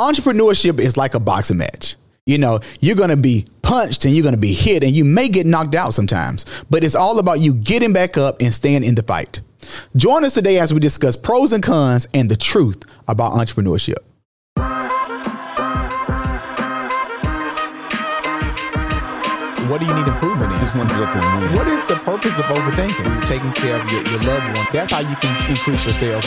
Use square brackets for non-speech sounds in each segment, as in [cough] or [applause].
entrepreneurship is like a boxing match. You know, you're going to be punched and you're going to be hit and you may get knocked out sometimes, but it's all about you getting back up and staying in the fight. Join us today as we discuss pros and cons and the truth about entrepreneurship. What do you need improvement in? Just want to go through and win. What is the purpose of overthinking? You're taking care of your, your loved one. That's how you can increase your sales.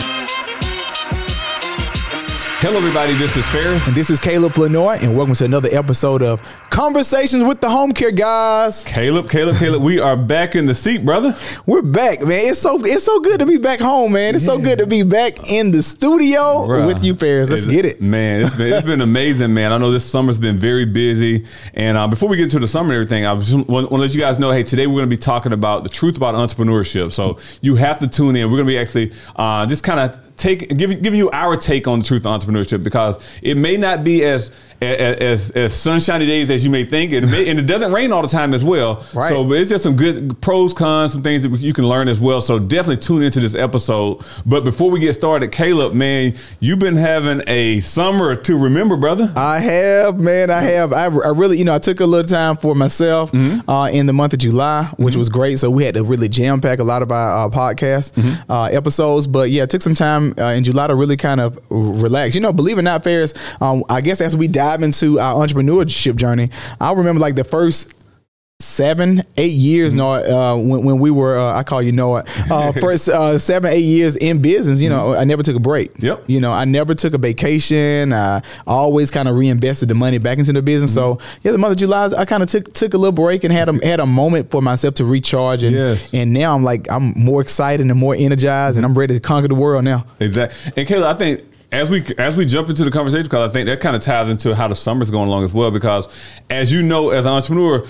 Hello, everybody. This is Ferris. And this is Caleb Lenoir, and welcome to another episode of Conversations with the Home Care Guys. Caleb, Caleb, Caleb. We are back in the seat, brother. We're back, man. It's so it's so good to be back home, man. It's yeah. so good to be back in the studio Bruh. with you, Ferris. Let's it's, get it, man. It's been, it's been amazing, man. I know this summer's been very busy, and uh, before we get into the summer and everything, I just want, want to let you guys know, hey, today we're going to be talking about the truth about entrepreneurship. So you have to tune in. We're going to be actually uh, just kind of take give giving you our take on the truth of entrepreneurship because it may not be as as, as sunshiny days as you may think. It may, and it doesn't rain all the time as well. Right. So but it's just some good pros, cons, some things that you can learn as well. So definitely tune into this episode. But before we get started, Caleb, man, you've been having a summer to remember, brother. I have, man. I have. I, I really, you know, I took a little time for myself mm-hmm. uh, in the month of July, which mm-hmm. was great. So we had to really jam pack a lot of our uh, podcast mm-hmm. uh, episodes. But yeah, it took some time uh, in July to really kind of relax. You know, believe it or not, Ferris, um, I guess as we dive dive into our entrepreneurship journey, I remember like the first seven, eight years. Mm-hmm. No, uh, when, when we were, uh, I call you Noah. Uh, [laughs] first uh, seven, eight years in business, you know, mm-hmm. I never took a break. Yep. You know, I never took a vacation. I always kind of reinvested the money back into the business. Mm-hmm. So yeah, the month of July, I kind of took took a little break and had a had a moment for myself to recharge. And yes. and now I'm like I'm more excited and more energized, and I'm ready to conquer the world now. Exactly. And Caleb, I think as we as we jump into the conversation, because I think that kind of ties into how the summer's going along as well. Because as you know, as an entrepreneur,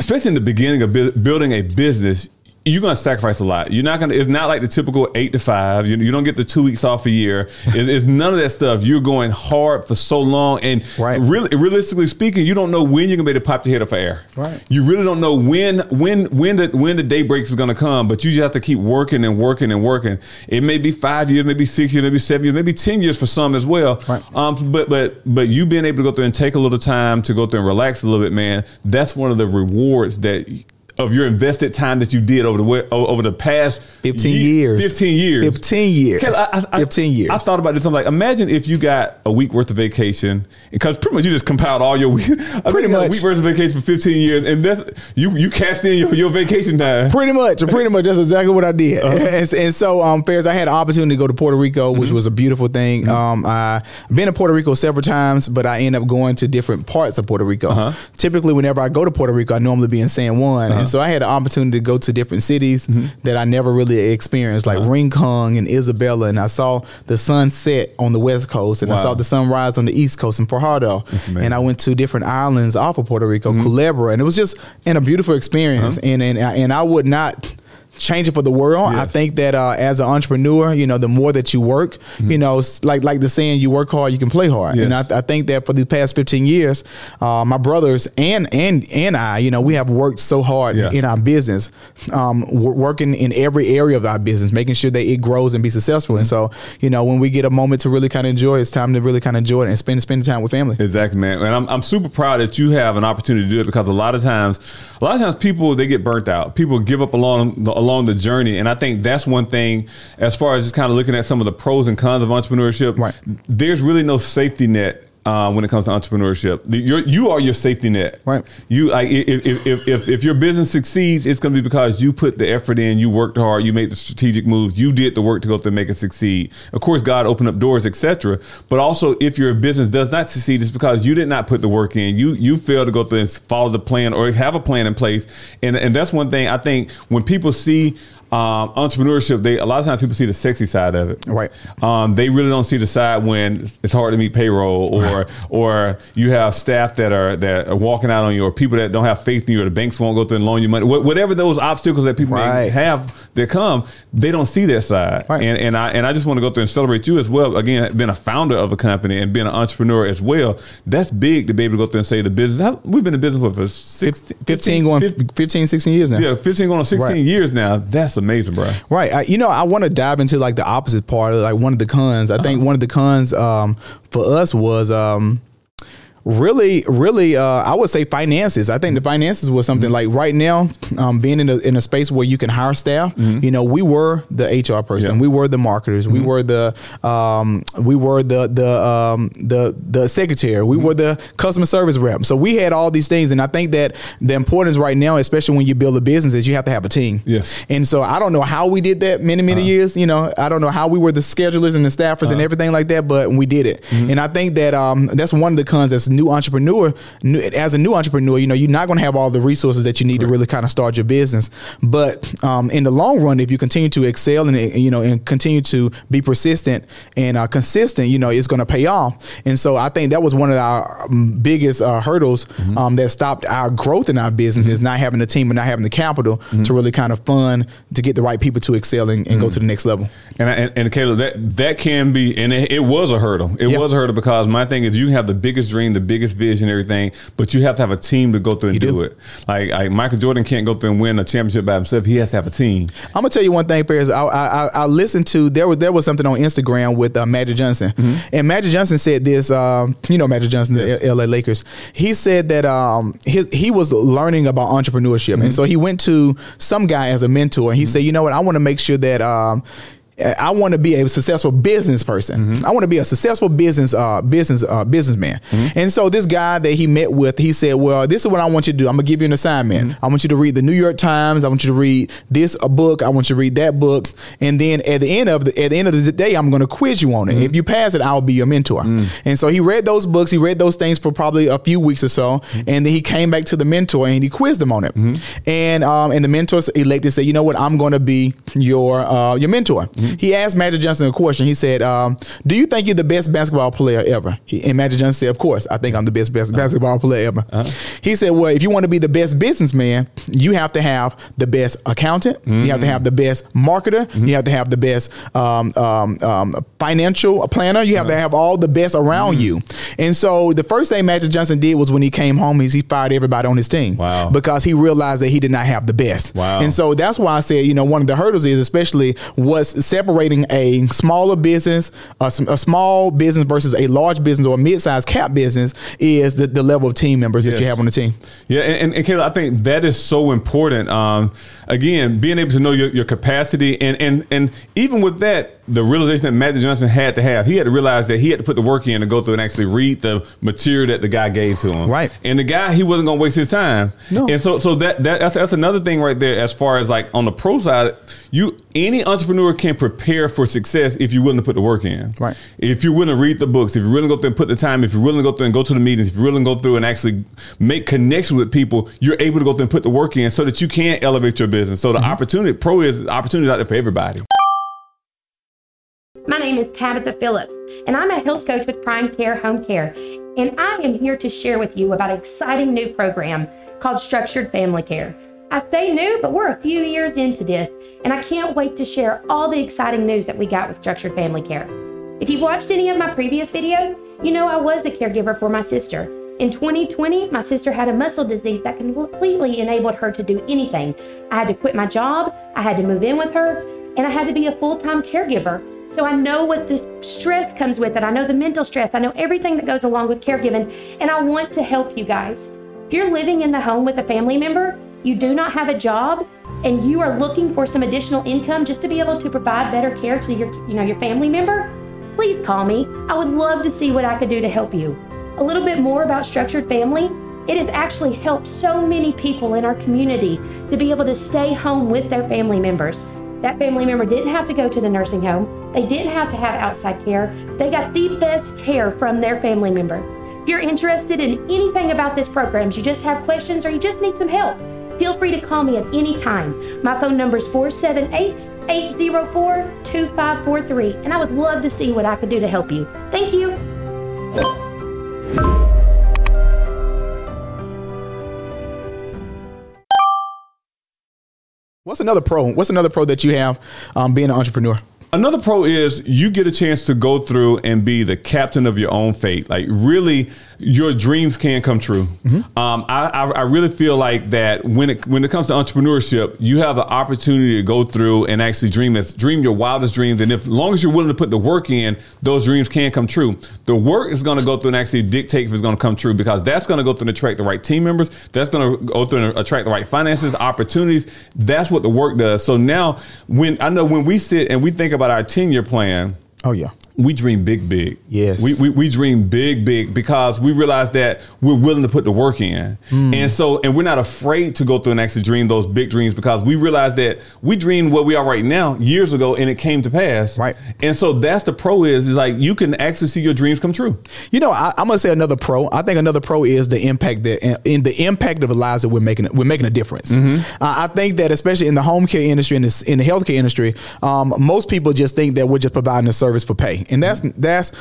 especially in the beginning of bu- building a business, you're going to sacrifice a lot. You're not going to, it's not like the typical eight to five. You, you don't get the two weeks off a year. It, it's none of that stuff. You're going hard for so long. And right. really, realistically speaking, you don't know when you're going to be able to pop your head up for air. Right. You really don't know when, when, when the, when the day breaks is going to come, but you just have to keep working and working and working. It may be five years, maybe six years, maybe seven years, maybe 10 years for some as well. Right. Um, but, but, but you being able to go through and take a little time to go through and relax a little bit, man, that's one of the rewards that of your invested time that you did over the over the past 15 years. 15 years. 15 years. I, I, 15 years. I thought about this. I'm like, imagine if you got a week worth of vacation because pretty much you just compiled all your [laughs] week. pretty much. a week worth of vacation for 15 years. And that's, you, you cast in your, your vacation time. Pretty much. Pretty much. That's exactly what I did. Uh-huh. [laughs] And, and, so, um, Ferris, I had an opportunity to go to Puerto Rico, which mm-hmm. was a beautiful thing. Mm-hmm. Um, I've been to Puerto Rico several times, but I end up going to different parts of Puerto Rico. Uh-huh. Typically, whenever I go to Puerto Rico, I normally be in San Juan. Uh-huh. And so I had an opportunity to go to different cities mm-hmm. that I never really experienced, like uh-huh. And Isabela, and I saw the sunset on the west coast, and wow. I saw the sunrise on the east coast in Fajardo, and I went to different islands off of Puerto Rico, mm-hmm. Culebra, and it was just and a beautiful experience, uh-huh. and and and I would not change it for the world. Yes. I think that uh, as an entrepreneur, you know, the more that you work, mm-hmm. you know, like like the saying, you work hard, you can play hard. Yes. And I, I, think that for the past 15 years, uh, my brothers and and and I, you know, we have worked so hard yeah. in our business, um, working in every area of our business, making sure that it grows and be successful. Mm-hmm. And so, you know, when we get a moment to really kind of enjoy, it's time to really kind of enjoy it and spend spend time with family. Exactly, man. And I'm I'm super proud that you have an opportunity to do it because a lot of times, a lot of times people they get burnt out. People give up along the, along the journey. And I think that's one thing as far as just kind of looking at some of the pros and cons of entrepreneurship. Right. There's really no safety net uh, when it comes to entrepreneurship. You're, you are your safety net. Right. You like if, if, if, if your business succeeds, it's going to be because you put the effort in, you worked hard, you made the strategic moves, you did the work to go through and make it succeed. Of course, God opened up doors, etc. But also, if your business does not succeed, it's because you did not put the work in. You you failed to go through and follow the plan or have a plan in place. And and that's one thing I think when people see um, entrepreneurship, they a lot of times people see the sexy side of it. Right. Um, they really don't see the side when it's hard to meet payroll, or or you have staff that are that are walking out on you, or people that don't have faith in you, or the banks won't go through and loan you money. Wh- whatever those obstacles that people right. have that come, they don't see that side. Right. And and I and I just want to go through and celebrate you as well. Again, being a founder of a company and being an entrepreneur as well, that's big to be able to go through and say the business. How, we've been in business for, for 16, 15, 15, going 15, 16 years now. Yeah, 15 going on 16 right. years now. That's That's amazing, bro. Right. I, you know, I want to dive into like the opposite part, of like one of the cons. I think one of the cons um, for us was. Um, really, really, uh, I would say finances. I think the finances was something like right now, um, being in a, in a space where you can hire staff. You know, we were the HR person, Yeah. we were the marketers, we were the um, we were the the um, the the secretary, we were the customer service rep. So we had all these things, and I think that the importance right now, especially when you build a business, is you have to have a team. Yes. And so I don't know how we did that many, many years. You know, I don't know how we were the schedulers and the staffers and everything like that, but we did it. And I think that um, that's one of the cons a new entrepreneur. New, as a new entrepreneur, you know, you're not going to have all the resources that you need to really kind of start your business. But um, in the long run, if you continue to excel and you know and continue to be persistent and uh, consistent, you know, it's going to pay off. And so I think that was one of our um, biggest uh, hurdles um, that stopped our growth in our business is not having the team and not having the capital to really kind of fund to get the right people to excel and, and go to the next level. And, I, and and Caleb, that that can be, and it, it was a hurdle. It Yeah. was a hurdle because my thing is, you can have the biggest dream, the biggest vision, everything, but you have to have a team to go through and do. do. it. Like, like Michael Jordan can't go through and win a championship by himself. He has to have a team. I'm gonna tell you one thing, Ferris. I, I, I- I listened to there was there was something on Instagram with uh, Magic Johnson, and Magic Johnson said this. Um, you know Magic Johnson, Yes. the L- LA Lakers. He said that um, his he was learning about entrepreneurship, and so he went to some guy as a mentor, and he said, you know what, I want to make sure that. Um, I want to be a successful business person. I want to be a successful business uh, business uh, businessman. And so this guy that he met with, he said, "Well, this is what I want you to do. I'm gonna give you an assignment. I want you to read the New York Times. I want you to read this uh, book. I want you to read that book. And then at the end of the at the end of the day, I'm gonna quiz you on it. If you pass it, I'll be your mentor." And so he read those books. He read those things for probably a few weeks or so, and then he came back to the mentor and he quizzed him on it. And um, and the mentor elected said, "You know what? I'm gonna be your uh, your mentor." He asked Magic Johnson a question. He said, um, "Do you think you're the best basketball player ever?" He, and Magic Johnson said, "Of course, I think I'm the best, best basketball player ever." He said, "Well, if you want to be the best businessman, you have to have the best accountant. You have to have the best marketer. You have to have the best um, um, um, financial planner. You have to have all the best around you." And so the first thing Magic Johnson did was when he came home, he fired everybody on his team Wow. because he realized that he did not have the best. Wow. And so that's why I said, you know, one of the hurdles is especially what's separating a smaller business, a small business versus a large business or a mid-sized cap business is the, the level of team members that you have on the team. Yeah, and, and, and Caleb, I think that is so important. Um, again, being able to know your, your capacity, and, and and even with that, the realization that Magic Johnson had to have, he had to realize that he had to put the work in to go through and actually read the material that the guy gave to him. Right. And the guy, he wasn't going to waste his time. No. And so, so that, that that's, that's another thing right there. As far as like on the pro side, you any entrepreneur can prepare for success if you're willing to put the work in. Right. If you're willing to read the books, if you're willing to go through and put the time, if you're willing to go through and go to the meetings, if you're willing to go through and actually make connections with people, you're able to go through and put the work in so that you can elevate your business. So the mm-hmm. opportunity, pro is opportunity out there for everybody. My name is Tabitha Phillips, and I'm a health coach with Prime Care Home Care. And I am here to share with you about an exciting new program called Structured Family Care. I say new, but we're a few years into this, and I can't wait to share all the exciting news that we got with Structured Family Care. If you've watched any of my previous videos, you know I was a caregiver for my sister. In 2020, my sister had a muscle disease that completely enabled her to do anything. I had to quit my job, I had to move in with her, and I had to be a full time caregiver. So I know what the stress comes with it. I know the mental stress. I know everything that goes along with caregiving, and I want to help you guys. If you're living in the home with a family member, you do not have a job, and you are looking for some additional income just to be able to provide better care to your, you know, your family member, please call me. I would love to see what I could do to help you. A little bit more about structured family. It has actually helped so many people in our community to be able to stay home with their family members. That family member didn't have to go to the nursing home. They didn't have to have outside care. They got the best care from their family member. If you're interested in anything about this program, you just have questions or you just need some help, feel free to call me at any time. My phone number is 478 804 2543, and I would love to see what I could do to help you. Thank you. What's another pro? What's another pro that you have um, being an entrepreneur? Another pro is you get a chance to go through and be the captain of your own fate. Like really, your dreams can come true. Mm-hmm. Um, I, I, I, really feel like that when it when it comes to entrepreneurship, you have the opportunity to go through and actually dream as dream your wildest dreams. And if as long as you're willing to put the work in, those dreams can come true. The work is going to go through and actually dictate if it's going to come true because that's going to go through and attract the right team members. That's going to go through and attract the right finances, opportunities. That's what the work does. So now, when I know when we sit and we think about our ten year plan. Oh yeah we dream big, big. Yes. We, we, we, dream big, big because we realize that we're willing to put the work in. Mm. And so, and we're not afraid to go through and actually dream those big dreams because we realize that we dreamed what we are right now years ago and it came to pass. Right. And so that's the pro is, is like you can actually see your dreams come true. You know, I, am going to say another pro. I think another pro is the impact that in the impact of the lives that we're making, we're making a difference. Mm-hmm. Uh, I think that especially in the home care industry and in the healthcare industry, um, most people just think that we're just providing a service for pay and that's that's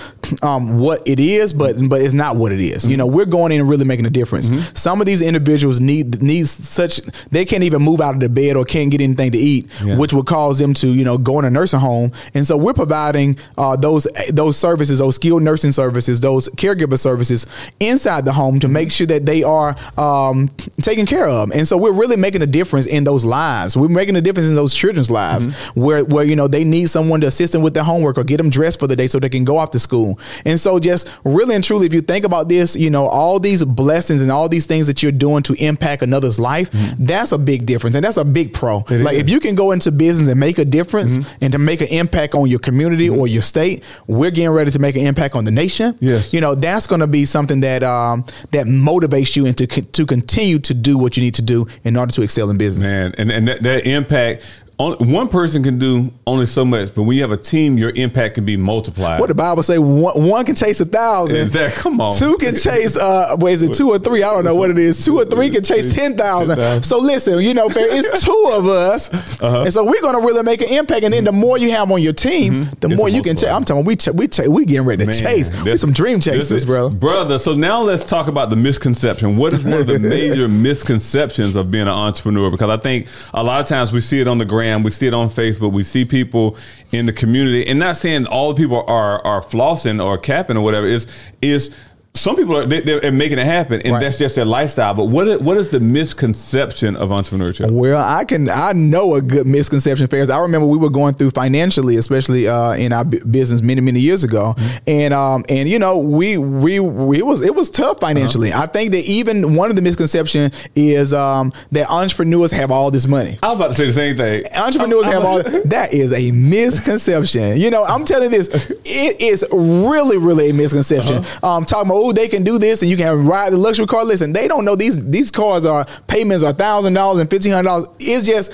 um, what it is, but but it's not what it is. Mm-hmm. You know, we're going in and really making a difference. Mm-hmm. Some of these individuals need need such they can't even move out of the bed or can't get anything to eat, yeah. which would cause them to you know go in a nursing home. And so we're providing uh, those those services, those skilled nursing services, those caregiver services inside the home to make sure that they are um, taken care of. And so we're really making a difference in those lives. We're making a difference in those children's lives mm-hmm. where where you know they need someone to assist them with their homework or get them dressed for the day so they can go off to school. And so just really and truly, if you think about this, you know, all these blessings and all these things that you're doing to impact another's life, mm-hmm. that's a big difference. And that's a big pro. It like is. if you can go into business and make a difference mm-hmm. and to make an impact on your community mm-hmm. or your state, we're getting ready to make an impact on the nation. Yes. You know, that's going to be something that um, that motivates you and to, to continue to do what you need to do in order to excel in business. Man, and, and that, that impact only, one person can do only so much, but when you have a team, your impact can be multiplied. What the Bible say? One, one can chase a thousand. Is that come on? Two can chase. Uh, wait, is it two or three? I don't know what it is. Two or three can chase ten thousand. So listen, you know, it's two of us, uh-huh. and so we're going to really make an impact. And then the more you have on your team, mm-hmm. the it's more you can chase. I'm talking. We ch- we ch- we getting ready to Man, chase. We some dream chasers, bro. Brother. So now let's talk about the misconception. What is one of the [laughs] major misconceptions of being an entrepreneur? Because I think a lot of times we see it on the gram, we see it on Facebook Facebook. We see people in the community, and not saying all the people are are flossing or capping or whatever. Is is some people are they, are making it happen, and right. that's just their lifestyle. But what is, what is the misconception of entrepreneurship? Well, I can I know a good misconception. Ferris. I remember we were going through financially, especially uh, in our business many many years ago, mm-hmm. and um and you know we we, we it was it was tough financially. Uh-huh. I think that even one of the misconception is um that entrepreneurs have all this money. I was about to say the same thing. Entrepreneurs I'm, I'm have all [laughs] that is a misconception. You know, I'm telling you this, it is really really a misconception. Uh-huh. Um, talking about oh, they can do this and you can ride the luxury car. Listen, they don't know these these cars are payments are thousand dollars and fifteen hundred dollars. It's just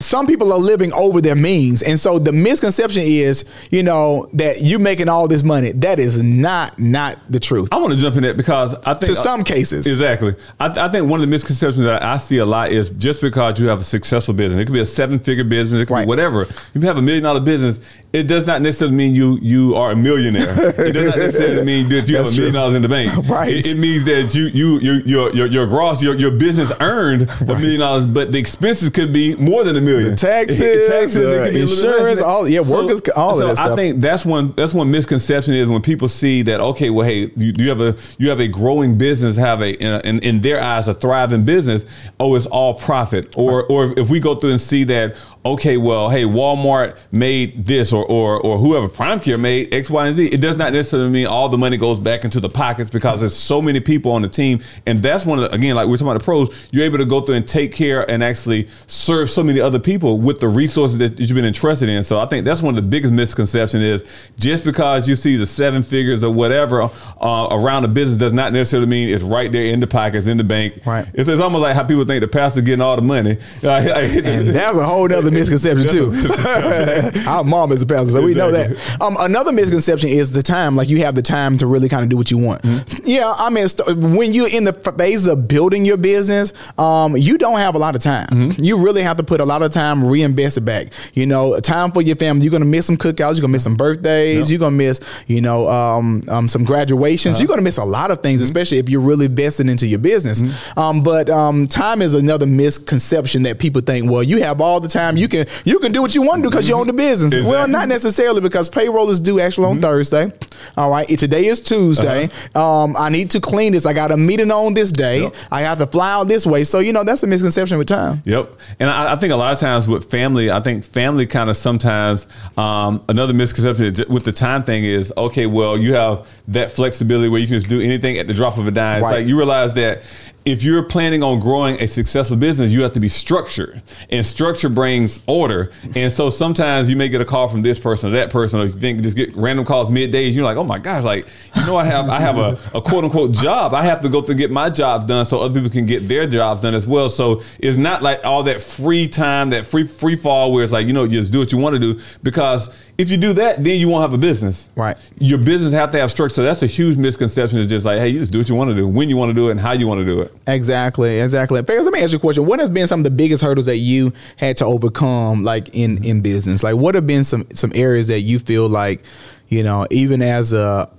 some people are living over their means. And so the misconception is, you know, that you making all this money. That is not not the truth. I want to jump in that because I think to some cases. Exactly. I, I, think one of the misconceptions that I see a lot is just because you have a successful business, it could be a seven figure business, it could right. be whatever. If you have a million dollar business, it does not necessarily mean you you are a millionaire. it does not [laughs] necessarily mean that you have a million dollars in the bank. [laughs] Right. It, it, means that you you you your your, your gross your, your business earned a million dollars, but the expenses could be more than a million. The taxes, [laughs] taxes, uh, insurance, all yeah, so, workers, all so of that stuff. I think that's one that's one misconception is when people see that okay, well, hey, you, you have a you have a growing business, have a in, in, their eyes a thriving business. Oh, it's all profit, or right. or if we go through and see that okay, well, hey, Walmart made this or or or whoever Prime Care made X, Y, and Z. It does not necessarily mean all the money goes back into the pockets because there's so many people on the team, and that's one of the, again, like we're talking about the pros. You're able to go through and take care and actually serve so many other people with the resources that you've been entrusted in. So I think that's one of the biggest misconceptions is just because you see the seven figures or whatever uh, around the business does not necessarily mean it's right there in the pockets in the bank. Right. It's, it's almost like how people think the pastor's getting all the money. [laughs] and that's a whole other misconception too. [laughs] Our mom is so exactly. we know that. Um, another misconception is the time. Like you have the time to really kind of do what you want. Mm-hmm. Yeah, I mean, when you're in the phase of building your business, um, you don't have a lot of time. Mm-hmm. You really have to put a lot of time reinvest it back. You know, time for your family. You're gonna miss some cookouts. You're gonna miss some birthdays. You're gonna miss, you know, um, um, some graduations. Uh-huh. You're gonna miss a lot of things, mm-hmm. especially if you're really vested into your business. Mm-hmm. Um, but um, time is another misconception that people think. Well, you have all the time. You can you can do what you want to do because you own the business. Exactly. Well, not necessarily because payroll is due actually on Mm-hmm. Thursday. All right, today is Tuesday. Um, I need to clean this. I got a meeting on this day. Uh-huh. Yep. I have to fly out this way. So you know that's a misconception with time. Yep. And I, I think a lot of times with family, I think family kind of sometimes um, another misconception with the time thing is okay, well, you have that flexibility where you can just do anything at the drop of a dime. It's Right. like you realize that if you're planning on growing a successful business, you have to be structured, and structure brings order. And so sometimes you may get a call from this person or that person, or you think just get random calls middays. You're like, oh my gosh, like you know, I have I have a, a quote unquote job. I have to go to get my jobs done so other people can get their jobs done as well. So it's not like all that free time, that free free fall where it's like you know you just do what you want to do because if you do that, then you won't have a business. Right. Your business have to have structure. So that's a huge misconception. It's just like, hey, you just do what you want to do, when you want to do it, and how you want to do it. Exactly, exactly. Ferris, let me ask you a question. What has been some of the biggest hurdles that you had to overcome, like in in business? Like, what have been some some areas that you feel like, you know, even as a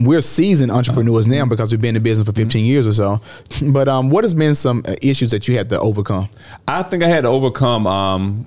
we're seasoned entrepreneurs now because we've been in business for 15 years or so. But um, what has been some uh, issues that you had to overcome? I think I had to overcome. Um,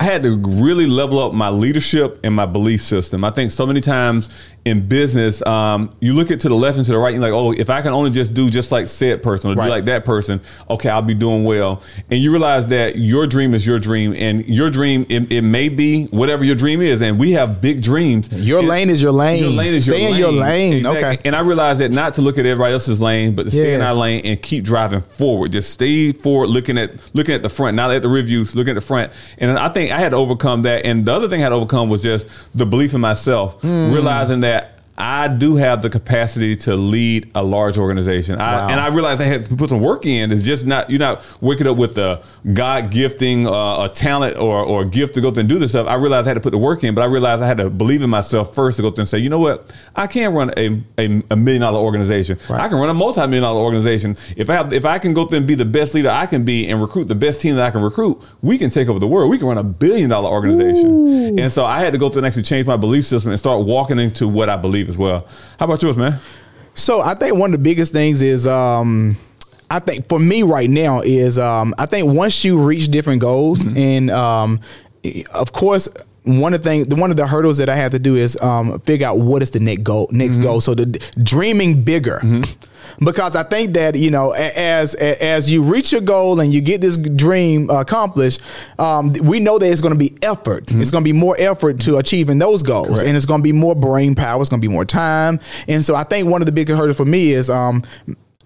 I had to really level up my leadership and my belief system. I think so many times in business, um, you look at to the left and to the right, and you're like, oh, if I can only just do just like said person or Right. do like that person, okay, I'll be doing well. And you realize that your dream is your dream, and your dream it, it may be whatever your dream is. And we have big dreams. Your It- lane is your lane. Your lane is Stay your in lane. your lane. Exactly. Okay. And I realized that not to look at everybody else's lane, but to stay in our lane and keep driving forward. Just stay forward, looking at looking at the front, not at the reviews, looking at the front. And I think I had to overcome that. And the other thing I had to overcome was just the belief in myself, Hmm. realizing that. I do have the capacity to lead a large organization, I, Wow. and I realized I had to put some work in. It's just not you're not waking up with the God gifting, uh, a talent or or a gift to go through and do this stuff. I realized I had to put the work in, but I realized I had to believe in myself first to go through and say, you know what, I can't run a, a, a million dollar organization. I can run a multi million dollar organization. If I have, if I can go through and be the best leader I can be and recruit the best team that I can recruit, we can take over the world. We can run a billion dollar organization. And so I had to go through and actually change my belief system and start walking into what I believe as well. How about yours, man? So I think one of the biggest things is um I think for me right now is um I think once you reach different goals and um of course one of the things, one of the hurdles that I have to do is um, figure out what is the next goal. Next goal. So the dreaming bigger, because I think that you know as as you reach your goal and you get this dream accomplished, um, we know that it's going to be effort. It's going to be more effort to achieving those goals, Correct. and it's going to be more brain power. It's going to be more time, and so I think one of the biggest hurdles for me is um,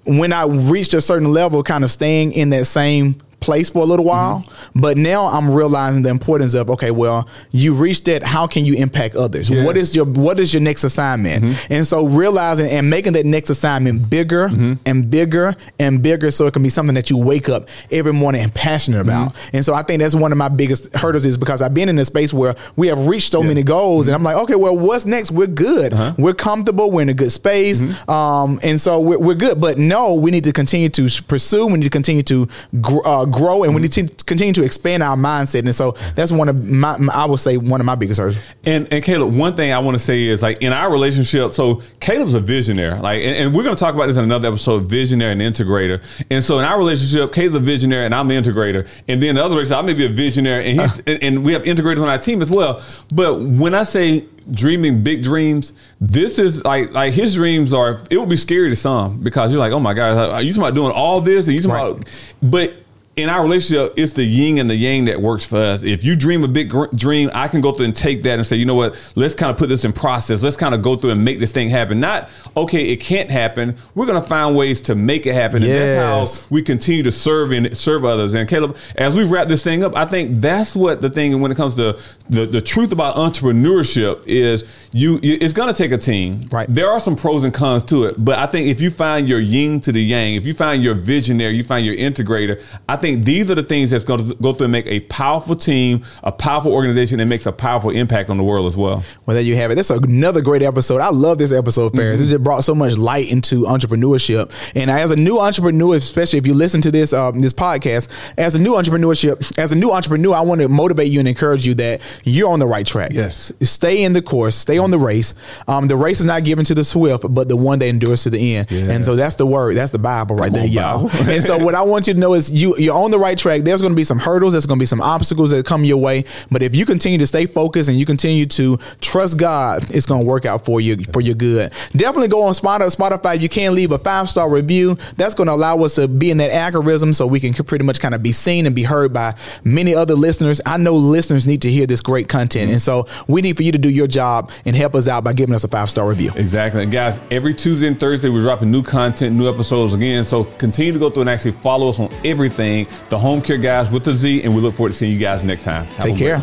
when I reached a certain level, kind of staying in that same place for a little mm-hmm. while. But now I'm realizing the importance of okay, well, you reached that. How can you impact others? Yes. What is your what is your next assignment? Mm-hmm. And so realizing and making that next assignment bigger mm-hmm. and bigger and bigger, so it can be something that you wake up every morning and passionate about. And so I think that's one of my biggest hurdles is because I've been in a space where we have reached so many goals, and I'm like, okay, well, what's next? We're good. Uh-huh. We're comfortable. We're in a good space. Um, and so we're, we're good. But no, we need to continue to pursue. We need to continue to gr- uh, grow, and we need to continue to expand our mindset. And so that's one of my, my- I would say, one of my biggest hurdles. And and Caleb, one thing I want to say is like in our relationship, so Caleb's a visionary, like, and, and we're going to talk about this in another episode, visionary and integrator. And so in our relationship, Caleb's a visionary and I'm the integrator. And then the other relationship, I may be a visionary, and he's uh. and, and we have integrators on our team as well. But when I say dreaming big dreams, this is like like his dreams are. It would be scary to some because you're like, oh my god, are you talking about doing all this? And you talking Right. about, but in our relationship, it's the yin and the yang that works for us. If you dream a big gr- dream, I can go through and take that and say, you know what, let's kind of put this in process. Let's kind of go through and make this thing happen. Not, okay, it can't happen. We're going to find ways to make it happen. And Yes. that's how we continue to serve and serve others. And Caleb, as we wrap this thing up, I think that's what the thing when it comes to the, the truth about entrepreneurship is you, you it's going to take a team. Right. There are some pros and cons to it, but I think if you find your yin to the yang, if you find your visionary, you find your integrator, I think these are the things that's going to go through and make a powerful team, a powerful organization that makes a powerful impact on the world as well. Well, there you have it. That's another great episode. I love this episode, Ferris. Mm-hmm. It just brought so much light into entrepreneurship. And as a new entrepreneur, especially if you listen to this um, this podcast, as a new entrepreneurship, as a new entrepreneur, I want to motivate you and encourage you that you're on the right track. Yes. Stay in the course. Stay on the race. Um, the race is not given to the swift, but the one that endures to the end. Yes. And so that's the word. That's the Bible right Come there, on, y'all. And so what I want you to know is you you're you're on the right track. There's going to be some hurdles. There's going to be some obstacles that come your way. But if you continue to stay focused and you continue to trust God, it's going to work out for you for your good. Definitely go on Spotify. You can leave a five star review, that's going to allow us to be in that algorithm so we can pretty much kind of be seen and be heard by many other listeners. I know listeners need to hear this great content. And so we need for you to do your job and help us out by giving us a five star review. Exactly. And guys, every Tuesday and Thursday, we're dropping new content, new episodes again. So continue to go through and actually follow us on everything. The Home Care Guys with the Z. And we look forward to seeing you guys next time. Have Take care.